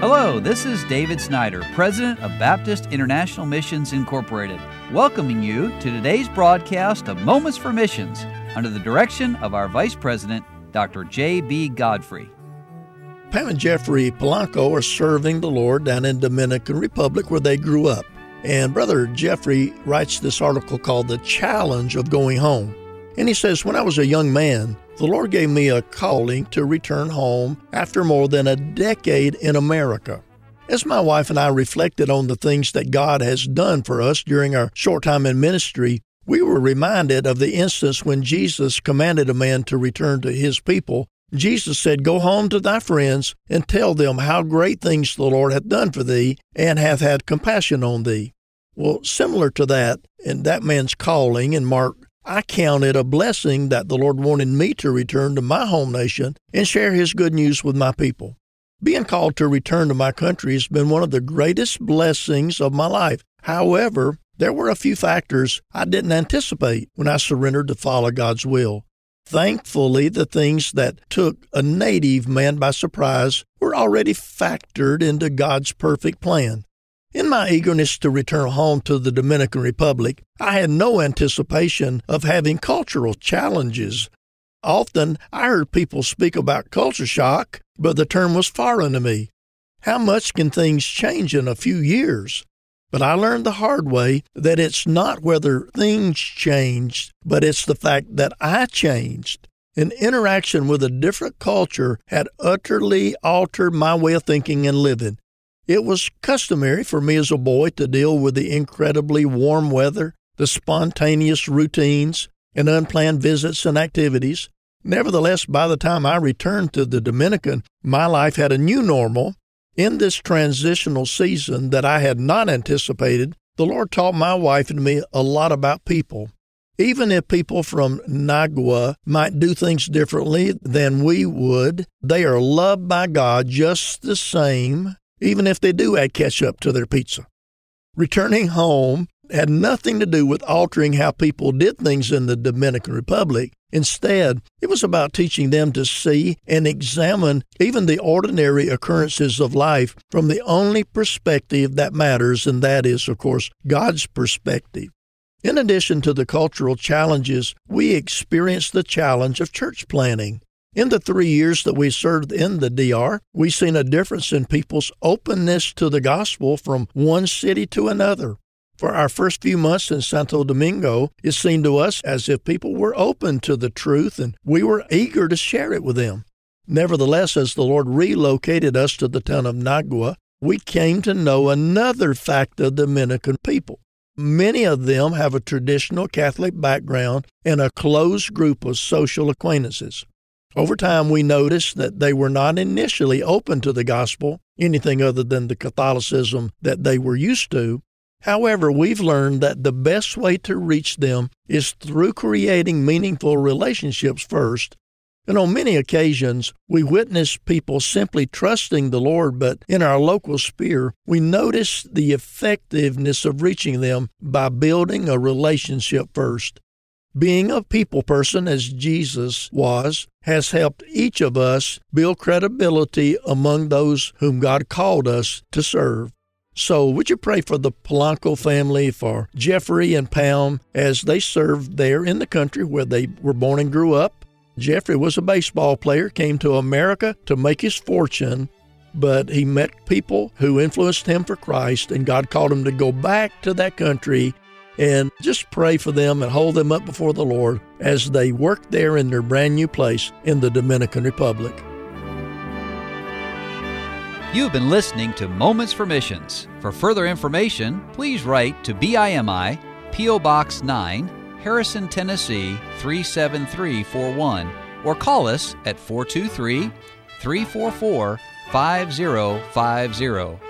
Hello, this is David Snyder, President of Baptist International Missions Incorporated, welcoming you to today's broadcast of Moments for Missions under the direction of our Vice President, Dr. J.B. Godfrey. Pam and Jeffrey Polanco are serving the Lord down in Dominican Republic where they grew up. And Brother Jeffrey writes this article called The Challenge of Going Home. And he says, When I was a young man, the Lord gave me a calling to return home after more than a decade in America. As my wife and I reflected on the things that God has done for us during our short time in ministry, we were reminded of the instance when Jesus commanded a man to return to his people. Jesus said, Go home to thy friends and tell them how great things the Lord hath done for thee and hath had compassion on thee. Well, similar to that, in that man's calling in Mark I count it a blessing that the Lord wanted me to return to my home nation and share His good news with my people. Being called to return to my country has been one of the greatest blessings of my life. However, there were a few factors I didn't anticipate when I surrendered to follow God's will. Thankfully, the things that took a native man by surprise were already factored into God's perfect plan. In my eagerness to return home to the Dominican Republic, I had no anticipation of having cultural challenges. Often I heard people speak about culture shock, but the term was foreign to me. How much can things change in a few years? But I learned the hard way that it's not whether things changed, but it's the fact that I changed. An interaction with a different culture had utterly altered my way of thinking and living. It was customary for me as a boy to deal with the incredibly warm weather, the spontaneous routines, and unplanned visits and activities. Nevertheless, by the time I returned to the Dominican, my life had a new normal. In this transitional season that I had not anticipated, the Lord taught my wife and me a lot about people. Even if people from Nagua might do things differently than we would, they are loved by God just the same even if they do add ketchup to their pizza. Returning home had nothing to do with altering how people did things in the Dominican Republic. Instead, it was about teaching them to see and examine even the ordinary occurrences of life from the only perspective that matters, and that is, of course, God's perspective. In addition to the cultural challenges, we experienced the challenge of church planning. In the three years that we served in the DR, we've seen a difference in people's openness to the gospel from one city to another. For our first few months in Santo Domingo, it seemed to us as if people were open to the truth and we were eager to share it with them. Nevertheless, as the Lord relocated us to the town of Nagua, we came to know another fact of Dominican people. Many of them have a traditional Catholic background and a close group of social acquaintances. Over time, we noticed that they were not initially open to the gospel, anything other than the Catholicism that they were used to. However, we've learned that the best way to reach them is through creating meaningful relationships first. And on many occasions, we witness people simply trusting the Lord, but in our local sphere, we notice the effectiveness of reaching them by building a relationship first. Being a people person, as Jesus was, has helped each of us build credibility among those whom God called us to serve. So, would you pray for the Polanco family, for Jeffrey and Pam, as they served there in the country where they were born and grew up? Jeffrey was a baseball player, came to America to make his fortune, but he met people who influenced him for Christ, and God called him to go back to that country and just pray for them and hold them up before the Lord as they work there in their brand new place in the Dominican Republic. You've been listening to Moments for Missions. For further information, please write to BIMI, P.O. Box 9, Harrison, Tennessee 37341, or call us at 423 344 5050